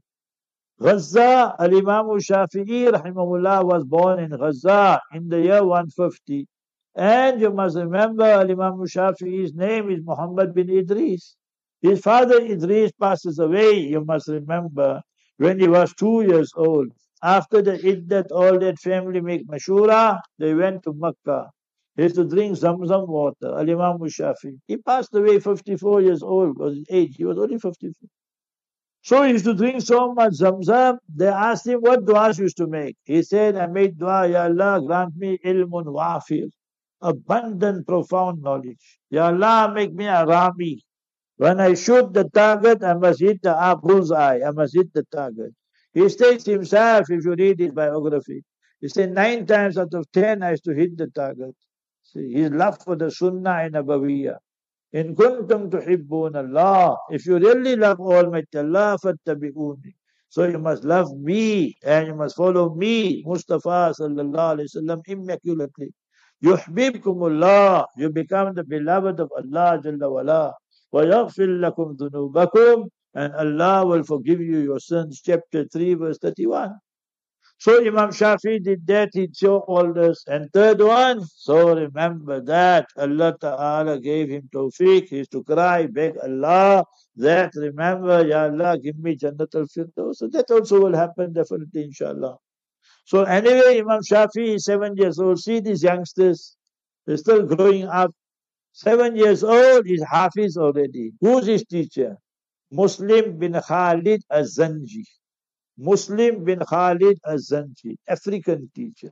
Gaza, Al-Imam Shafi'i rahimahullah was born in Gaza in the year 150. And you must remember Al-Imam Shafi'i's name is Muhammad bin Idris. His father Idris passes away, you must remember, when he was two years old. After the Iddat, all that family make Mashura, they went to Makkah. He used to drink Zamzam water, Al-Imam. He passed away 54 years old, was his age. He was only 54. So he used to drink so much Zamzam. They asked him what du'as used to make. He said, I made dua, Ya Allah, grant me ilmun wafir, abundant, profound knowledge. Ya Allah, make me a Rami. When I shoot the target, I must hit the bullseye. I must hit the target. He states himself, if you read his biography, he said, nine times out of ten, I used to hit the target. See, his love for the Sunnah and Nabawiyah. In kuntum tuhibbun Allah. If you really love Almighty Allah, fattabi'uni. So you must love me and you must follow me, Mustafa sallallahu alayhi wasallam, immaculately. Yuhbibkumullah. You become the beloved of Allah Jalla wala. وَيَغْفِرْ لَكُمْ ذُنُوبَكُمْ And Allah will forgive you your sins. Chapter 3 verse 31. So Imam Shafi did that, he show all this. And third one, so remember that Allah Ta'ala gave him tawfiq, he used to cry, beg Allah, that remember, Ya Allah, give me Jannat al-Firdaus. So that also will happen definitely, inshallah. So anyway, Imam Shafi is seven years old. See these youngsters, they're still growing up. Seven years old, he's Hafiz already. Who's his teacher? Muslim bin Khalid Az-Zanji. Muslim bin Khalid Az-Zanji, African teacher.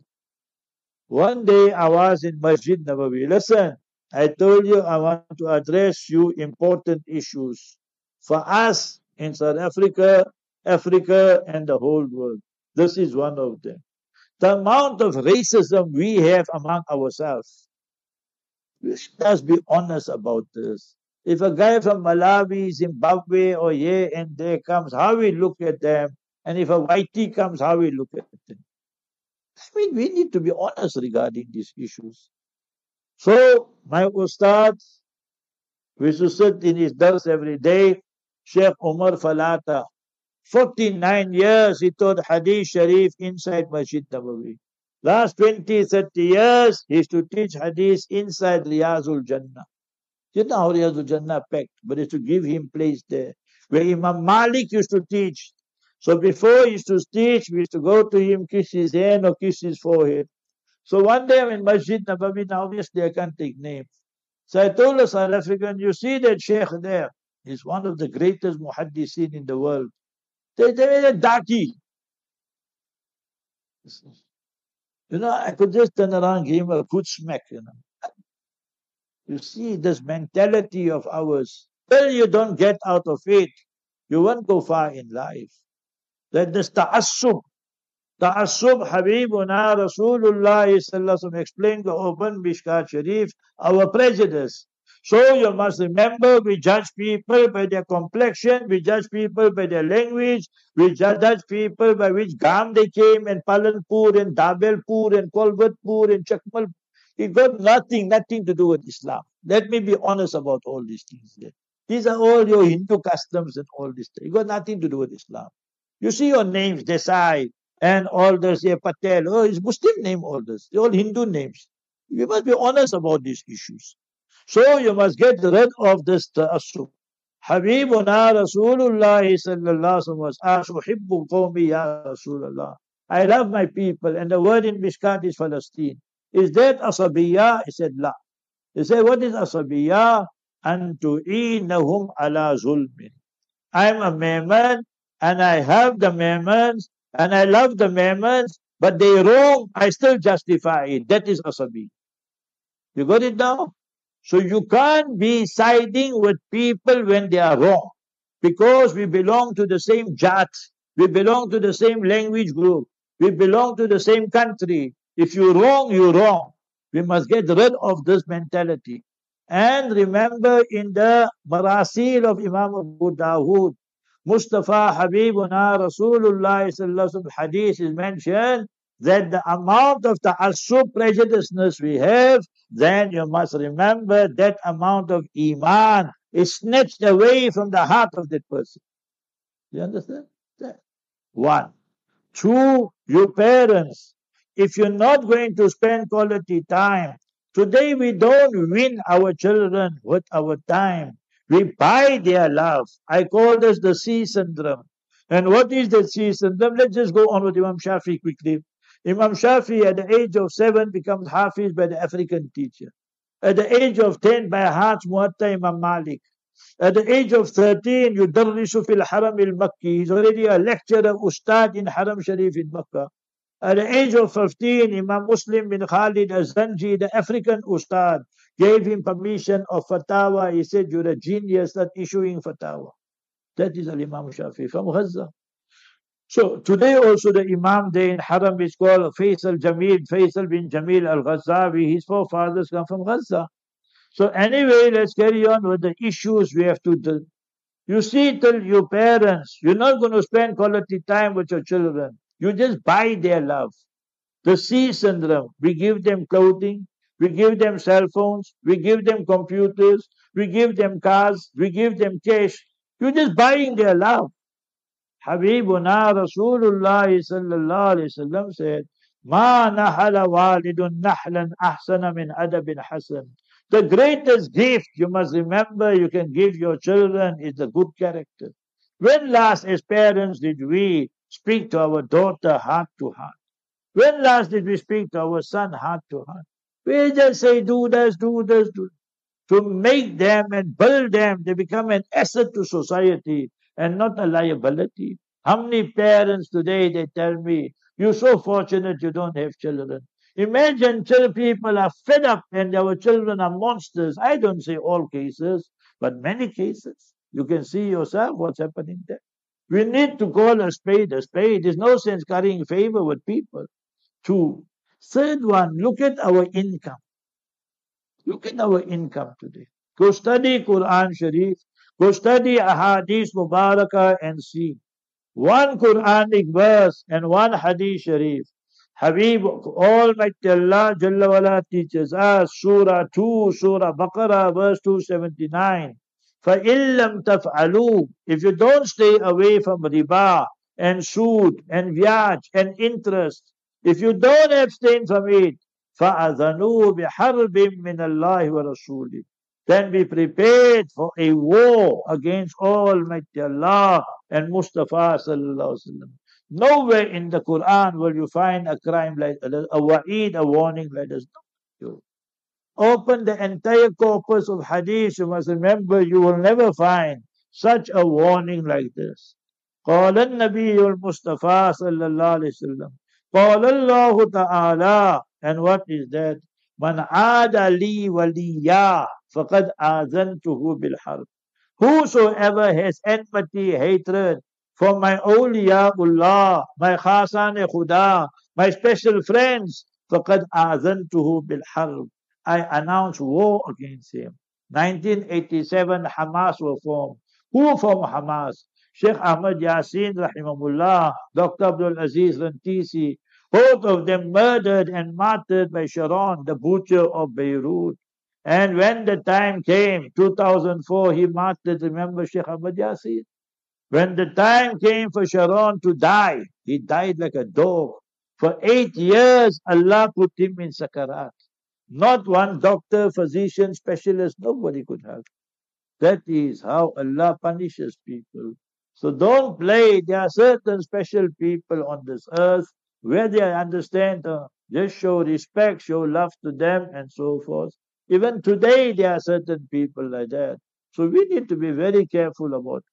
One day I was in Masjid Nabawi. Listen, I told you I want to address few important issues for us in South Africa, Africa, and the whole world. This is one of them. The amount of racism we have among ourselves. Let's be honest about this. If a guy from Malawi, Zimbabwe, or here and there comes, how we look at them, and if a whitey comes, how we look at them. I mean, we need to be honest regarding these issues. So, my Ustad, we should sit in his dars every day, Sheikh Umar Falata. 49 years he taught Hadith Sharif inside Masjid Nabawi. Last 20, 30 years he used to teach Hadith inside Riyazul Jannah. You know how Riyazul Jannah packed, but it's to give him place there. Where Imam Malik used to teach. So before he used to teach, we used to go to him, kiss his hand or kiss his forehead. So one day I'm in Masjid Nabawi, now obviously I can't take names. So I told a South African, you see that Sheikh there? He's one of the greatest muhaddisin in the world. They, they made a daki. You know, I could just turn around give him a good smack, you know. You see, this mentality of ours, till you don't get out of it, you won't go far in life. That this ta'assub, Ta'assub Habibuna Rasulullah sallallahu explained the open Mishkat Sharif, our prejudice. So you must remember we judge people by their complexion, we judge people by their language, we judge people by which gam they came and Palanpur and Dabelpur and Kolbatpur and Chakmal. It got nothing, nothing to do with Islam. Let me be honest about all these things. These are all your Hindu customs and all this. It got nothing to do with Islam. You see your names, Desai, and all this, yeah, Patel, oh, it's Muslim name, all this. They're all Hindu names. We must be honest about these issues. So you must get rid of this ta'assub. Habibuna Rasulullah sallallahu ya Rasulullah. I love my people, and the word in Mishkat is Palestine. Is that asabiya? He said, La. He said, what is asabiya? And tu'inahum ala zulmin. I'm a Memon, and I have the Memons, and I love the Memons, but they wrong, I still justify it. That is asabi. You got it now? So you can't be siding with people when they are wrong. Because we belong to the same jat, we belong to the same language group, we belong to the same country. If you're wrong, you're wrong. We must get rid of this mentality. And remember in the Marasil of Imam Abu Dawood, Mustafa Habibuna Rasulullah sallallahu hadith is mentioned that the amount of the ta'assub prejudiceness we have, then you must remember that amount of iman is snatched away from the heart of that person. You understand? That. One. Two, your parents. If you're not going to spend quality time, today we don't win our children with our time. We buy their love. I call this the C syndrome. And what is the C syndrome? Let's just go on with Imam Shafi quickly. Imam Shafi at the age of seven becomes Hafiz by the African teacher. At the age of 10 by heart Muatta Imam Malik. At the age of 13, you Darrishu fil Haram al Makki. He's already a lecturer, Ustad in Haram Sharif in Makkah. At the age of 15, Imam Muslim bin Khalid Az-Zanji, the African Ustad, gave him permission of fatwa. He said, You're a genius at issuing fatwa. That is Al Imam Shafi from Gaza. So today also the Imam there in Haram is called Faisal Jamil, Faisal bin Jamil al Ghazavi. His forefathers come from Gaza. So anyway, let's carry on with the issues we have to do. You see, till your parents, you're not going to spend quality time with your children. You just buy their love. The C syndrome, we give them clothing, we give them cell phones, we give them computers, we give them cars, we give them cash. You're just buying their love. Habibuna Rasulullah sallallahu alayhi wasallam said, Ma nahala walidun nahlan ahsana min adabin hasan. The greatest gift you must remember you can give your children is the good character. When last as parents did we speak to our daughter heart to heart? When last did we speak to our son heart to heart? We just say, do this, do this, do to make them and build them. They become an asset to society and not a liability. How many parents today, they tell me, you're so fortunate you don't have children. Imagine children, people are fed up and our children are monsters. I don't say all cases, but many cases. You can see yourself what's happening there. We need to call a spade a spade. There's no sense carrying favor with people. Two. Third one, look at our income. Look at our income today. Go study Quran Sharif. Go study Ahadith Mubarakah and see. One Quranic verse and one Hadith Sharif. Habib, Almighty Allah Jalla teaches us Surah 2, Surah Baqarah, verse 279. فَإِن لَمْ تَفْعَلُوا If you don't stay away from riba and sood and viaj and interest, if you don't abstain from it, فَأَذَنُوا بِحَرْبٍ مِّنَ اللَّهِ وَرَسُولِهِ Then be prepared for a war against Almighty Allah and Mustafa sallallahu alaihi wasallam. Nowhere in the Quran will you find a crime like a wa'id, a warning like this. You open the entire corpus of hadith, you must remember you will never find such a warning like this. قال النبي المصطفى صلى الله عليه وسلم قال الله تعالى and what is that من عاد لي وليا فقد آذنته بالحرب whosoever has enmity hatred for my awliyaullah, my khasan khuda, my special friends, فَقَدْ آذَنْتُهُ بِالْحَرْبِ I announce war against him. 1987, Hamas were formed. Who formed Hamas? Sheikh Ahmad Yasin, rahimahullah, Dr. Abdul Aziz Rantisi, both of them murdered and martyred by Sharon, the butcher of Beirut. And when the time came, 2004, he martyred, remember Sheikh Ahmad Yasin? When the time came for Sharon to die, he died like a dog. For eight years, Allah put him in sakarat. Not one doctor, physician, specialist, nobody could help. That is how Allah punishes people. So don't play. There are certain special people on this earth where they understand, uh, just show respect, show love to them, and so forth. Even today, there are certain people like that. So we need to be very careful about it.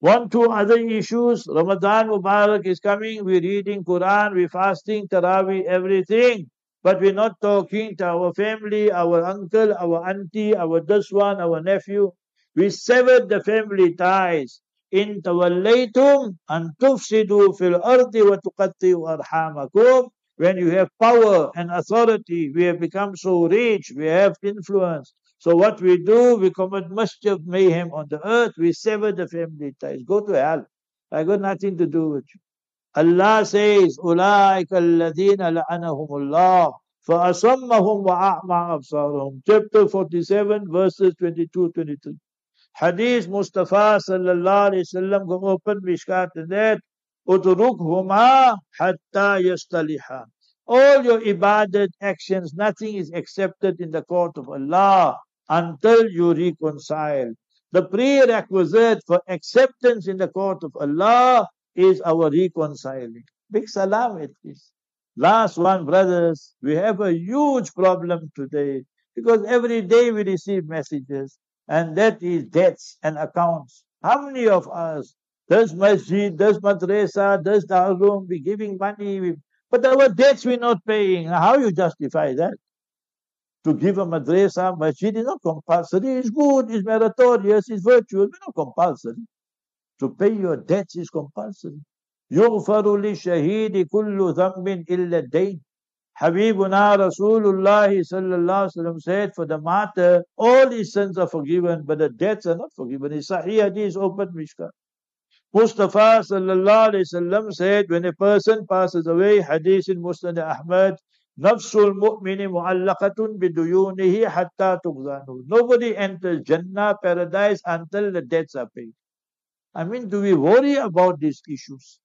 One, two other issues. Ramadan Mubarak is coming. We're reading Quran, we're fasting, Taraweeh, everything. But we're not talking to our family, our uncle, our auntie, our this one, our nephew. We severed the family ties. In tawallaytum an tufsidu fil ardi wa tuqatti'u arhamakum. When you have power and authority, we have become so rich, we have influence. So what we do, we commit mischief, mayhem on the earth, we sever the family ties. Go to hell. I got nothing to do with you. Allah says, أُولَٰئِكَ الَّذِينَ لَعَنَهُمُ اللَّهُ فَأَصَمَّهُمْ وَأَعْمَى أَبْصَارَهُمْ Chapter 47, verses 22, 23. Hadith Mustafa sallallahu alayhi wasallam go open Mishkat and that huma hatta yastaliha. All your ibadat actions, nothing is accepted in the court of Allah until you reconcile. The prerequisite for acceptance in the court of Allah is our reconciling. Big salam it is. Last one, brothers, we have a huge problem today because every day we receive messages and that is debts and accounts. How many of us, does masjid, does madrasa, does darul, we giving money, but our debts we're not paying. How you justify that? to give a madrasa, masjid is not compulsory. It's good, it's meritorious, it's virtuous, but not compulsory. To pay your debts is compulsory. يغفر للشهيد كل ذنب إلا الدين. Habibuna Rasulullah wasallam said, for the matter, all his sins are forgiven, but the debts are not forgiven. His Sahih Hadith opened Mishkat. Mustafa sallallahu alayhi wasallam said, when a person passes away, Hadith in Muslim Ahmad, Nafsul mu'mini mu'allaqatun biduyunihi hatta tughzanu. Nobody enters Jannah, paradise, until the debts are paid. I mean, do we worry about these issues?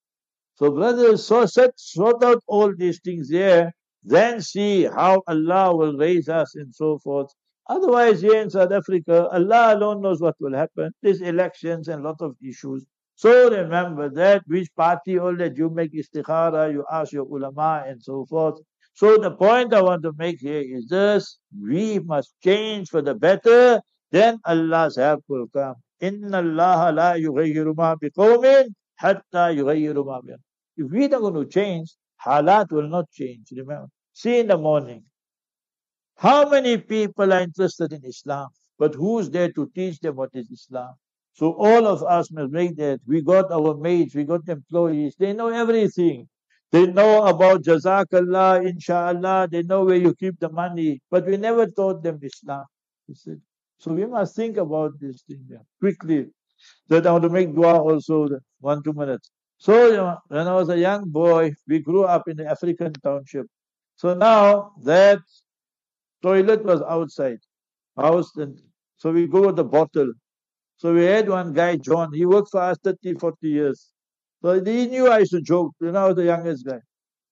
So brothers, so set, sort out all these things here, then see how Allah will raise us and so forth. Otherwise, here in South Africa, Allah alone knows what will happen. These elections and lot of issues. So remember that which party all that you make istikhara, you ask your ulama and so forth. So the point I want to make here is this, we must change for the better, then Allah's help will come. Inna Allah la yughayyiru ma biqawmin hatta yughayyiru ma If we are going to change, halat will not change. Remember, see in the morning, how many people are interested in Islam? But who's there to teach them what is Islam? So all of us must make that. We got our maids, we got employees, they know everything. They know about Jazakallah, inshallah, they know where you keep the money, but we never taught them Islam. So we must think about this thing quickly. That I want to make dua also, one, two minutes. So you know, when I was a young boy, we grew up in the African township. So now that toilet was outside, house, and so we go with the bottle. So we had one guy, John, he worked for us 30, 40 years. So he knew I used to joke, you know, I was the youngest guy.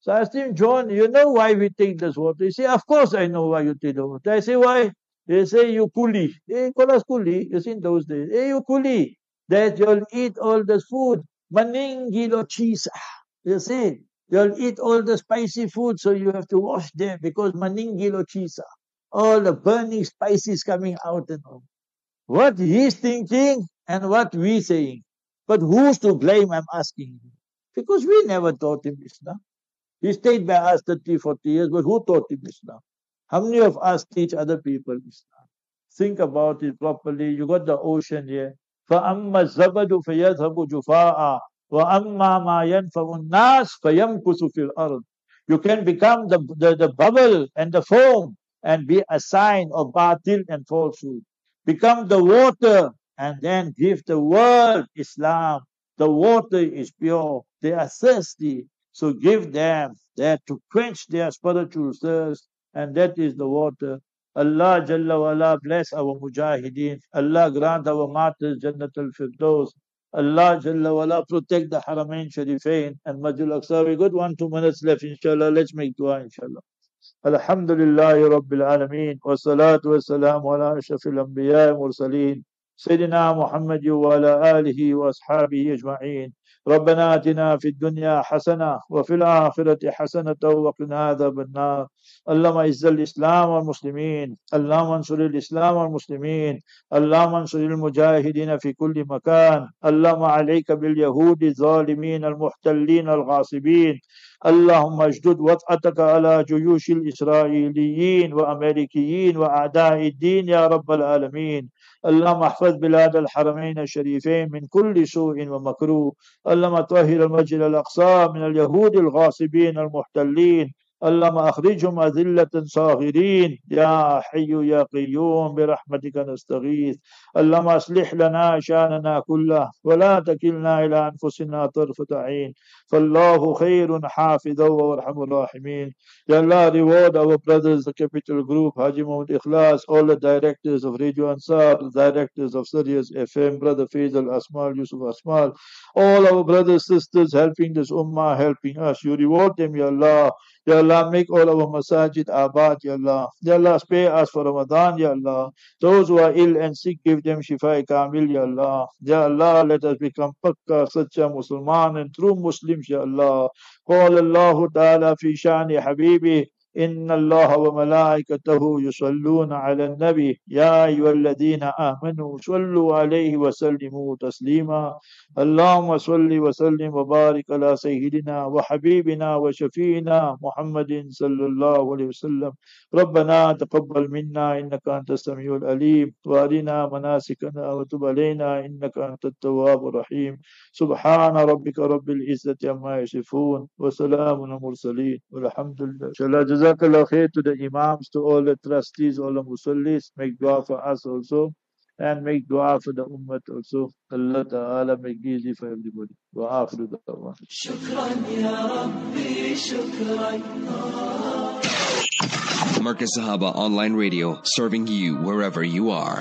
So I asked him, John, you know why we take this water? He said, Of course I know why you take the water. I say, Why? They say you coolie. They call us coolie. You see in those days. Hey, you coolie. That you'll eat all this food. Maningilo cheese. You see, you'll eat all the spicy food, so you have to wash them because maningilo cheese. All the burning spices coming out and all. What he's thinking and what we saying. But who's to blame, I'm asking. Because we never taught him Islam. He stayed by us 30, 40 years, but who taught him Islam? How many of us teach other people Islam? Think about it properly. You got the ocean here. فَأَمَّا الزَّبَدُ فَيَذْهَبُ جُفَاءً وَأَمَّا مَا يَنْفَعُ النَّاسِ فَيَمْكُسُ فِي الْأَرْضِ You can become the, the, the bubble and the foam and be a sign of batil and falsehood. Become the water and then give the world Islam. The water is pure. They are thirsty. So give them that to quench their spiritual thirst and that is the water. Allah Jalla wala bless our mujahideen. Allah grant our martyrs Jannat al-Firdaus. Allah Jalla wala protect the Haramain Sharifain and Majul Aqsa. We got one, two minutes left inshallah. Let's make dua inshallah. الحمد لله رب العالمين والصلاة والسلام على أشرف الأنبياء والمرسلين سيدنا محمد وعلى آله وأصحابه أجمعين ربنا آتنا في الدنيا حسنة وفي الآخرة حسنة وقنا عذاب النار. اللهم اعز الإسلام والمسلمين. اللهم انصر الإسلام والمسلمين. اللهم انصر المجاهدين في كل مكان. اللهم عليك باليهود الظالمين المحتلين الغاصبين. اللهم اشدد وطأتك على جيوش الإسرائيليين وأمريكيين وأعداء الدين يا رب العالمين. اللهم احفظ بلاد الحرمين الشريفين من كل سوء ومكروه. اللهم طهر المسجد الأقصى من اليهود الغاصبين المحتلين. اللهم أخرجهم أذلة صاغرين يا حي يا قيوم برحمتك نستغيث اللهم أصلح لنا شأننا كله ولا تكلنا إلى أنفسنا طرفة عين فالله خير حافظا وارحم الراحمين Ya Allah reward our brothers the capital group Haji Muhammad Ikhlas all the directors of Radio Ansar the directors of Sirius FM brother Faisal Asmal Yusuf Asmal all our brothers sisters helping this ummah helping us you reward them Ya Allah Ya Allah, make all our masajid abad, Ya Allah. Ya Allah, spare us for Ramadan, Ya Allah. Those who are ill and sick, give them shifa kamil, Ya Allah. Ya Allah, let us become pakka, sacha Musliman and true Muslims, Ya Allah. قال الله تعالى في شان حبيبه إن الله وملائكته يصلون على النبي. يا أيها الذين آمنوا صلوا عليه وسلموا تسليما. اللهم صل وسلم وبارك على سيدنا وحبيبنا وشفينا محمد صلى الله عليه وسلم. ربنا تقبل منا إنك أنت السميع العليم. وأرنا مناسكنا وتب علينا إنك أنت التواب الرحيم. سبحان ربك رب العزة عما يصفون وسلام المرسلين. والحمد لله Jazakallah khair to the Imams, to all the trustees, all the Musallis. Make dua for us also. And make dua for the Ummah also. Allah Ta'ala make easy for everybody. Wa akhiru da'wah. Shukran ya Rabbi, shukran. Marcus Sahaba Online Radio, serving you wherever you are.